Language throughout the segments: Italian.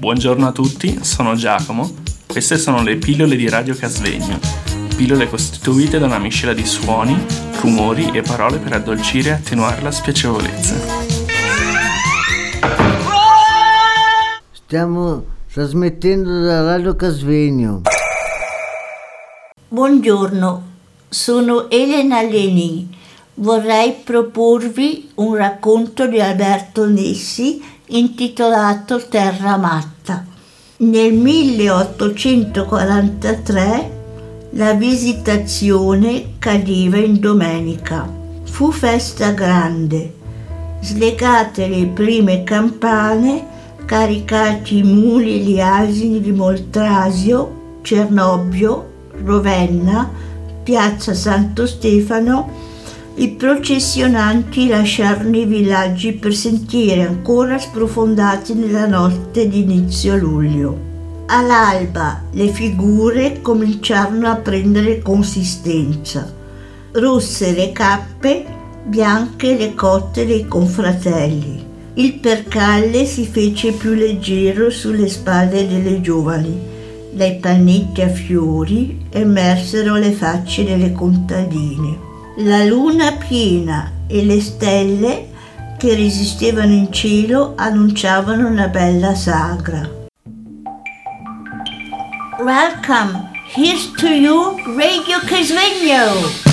Buongiorno a tutti, sono Giacomo. Queste sono le pillole di Radio Casvegno. Pillole costituite da una miscela di suoni, rumori e parole per addolcire e attenuare la spiacevolezza. Stiamo trasmettendo da Radio Casvegno. Buongiorno, sono Elena Leni. Vorrei proporvi un racconto di Alberto Nessi intitolato Terra Matta. Nel 1843 la visitazione cadeva in domenica. Fu festa grande. Slegate le prime campane, caricati i muli e gli asini di Moltrasio, Cernobbio, Rovenna, piazza Santo Stefano, i processionanti lasciarono i villaggi per sentieri ancora sprofondati nella notte di inizio luglio. All'alba le figure cominciarono a prendere consistenza. Rosse le cappe, bianche le cotte dei confratelli. Il percalle si fece più leggero sulle spalle delle giovani. Dai pannetti a fiori emersero le facce delle contadine la luna piena e le stelle che resistevano in cielo annunciavano una bella sagra. Welcome, here's to you Radio Casvegno!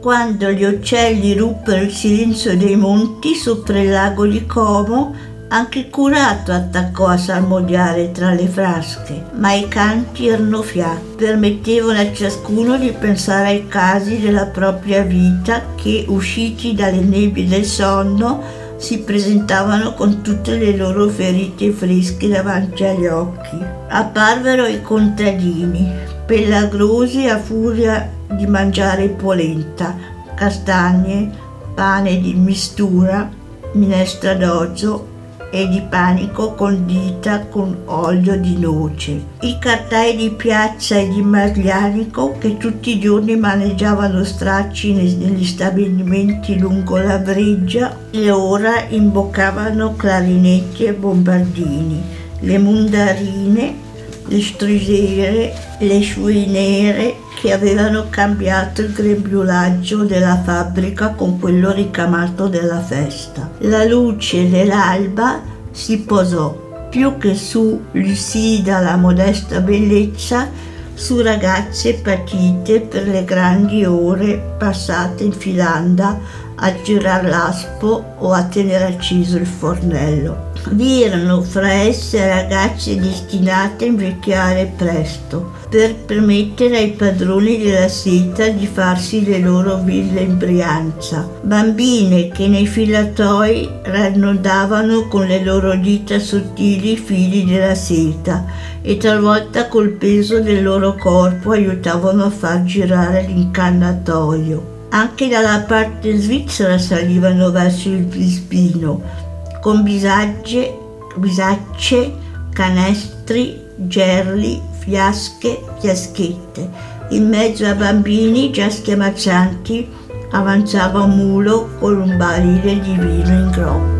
Quando gli uccelli ruppero il silenzio dei monti sopra il lago di Como, anche Curato attaccò a salmodiare tra le frasche, ma i canti erano fiati, permettevano a ciascuno di pensare ai casi della propria vita che, usciti dalle nebbie del sonno, si presentavano con tutte le loro ferite fresche davanti agli occhi. Apparvero i contadini, pellagrosi a furia di mangiare polenta, castagne, pane di mistura, minestra d'orzo e di panico condita con olio di noce. I cartai di piazza e di Maglianico che tutti i giorni maneggiavano stracci negli stabilimenti lungo la breggia e ora imboccavano clarinetti e bombardini. Le mundarine le strusere, le sciuinere che avevano cambiato il grembiulaggio della fabbrica con quello ricamato della festa. La luce dell'alba si posò più che su Lucida la modesta bellezza, su ragazze patite per le grandi ore passate in filanda a girar l'aspo o a tenere acceso il fornello. Vi erano fra esse ragazze destinate a invecchiare presto, per permettere ai padroni della seta di farsi le loro ville in Brianza, bambine che nei filatoi rannodavano con le loro dita sottili i fili della seta e talvolta col peso del loro corpo aiutavano a far girare l'incannatoio. Anche dalla parte svizzera salivano verso il Vispino, con bisagge, bisacce, canestri, gerli, fiasche, fiaschette. In mezzo a bambini già schiamaccianti avanzava un mulo con un barile di vino in groppa.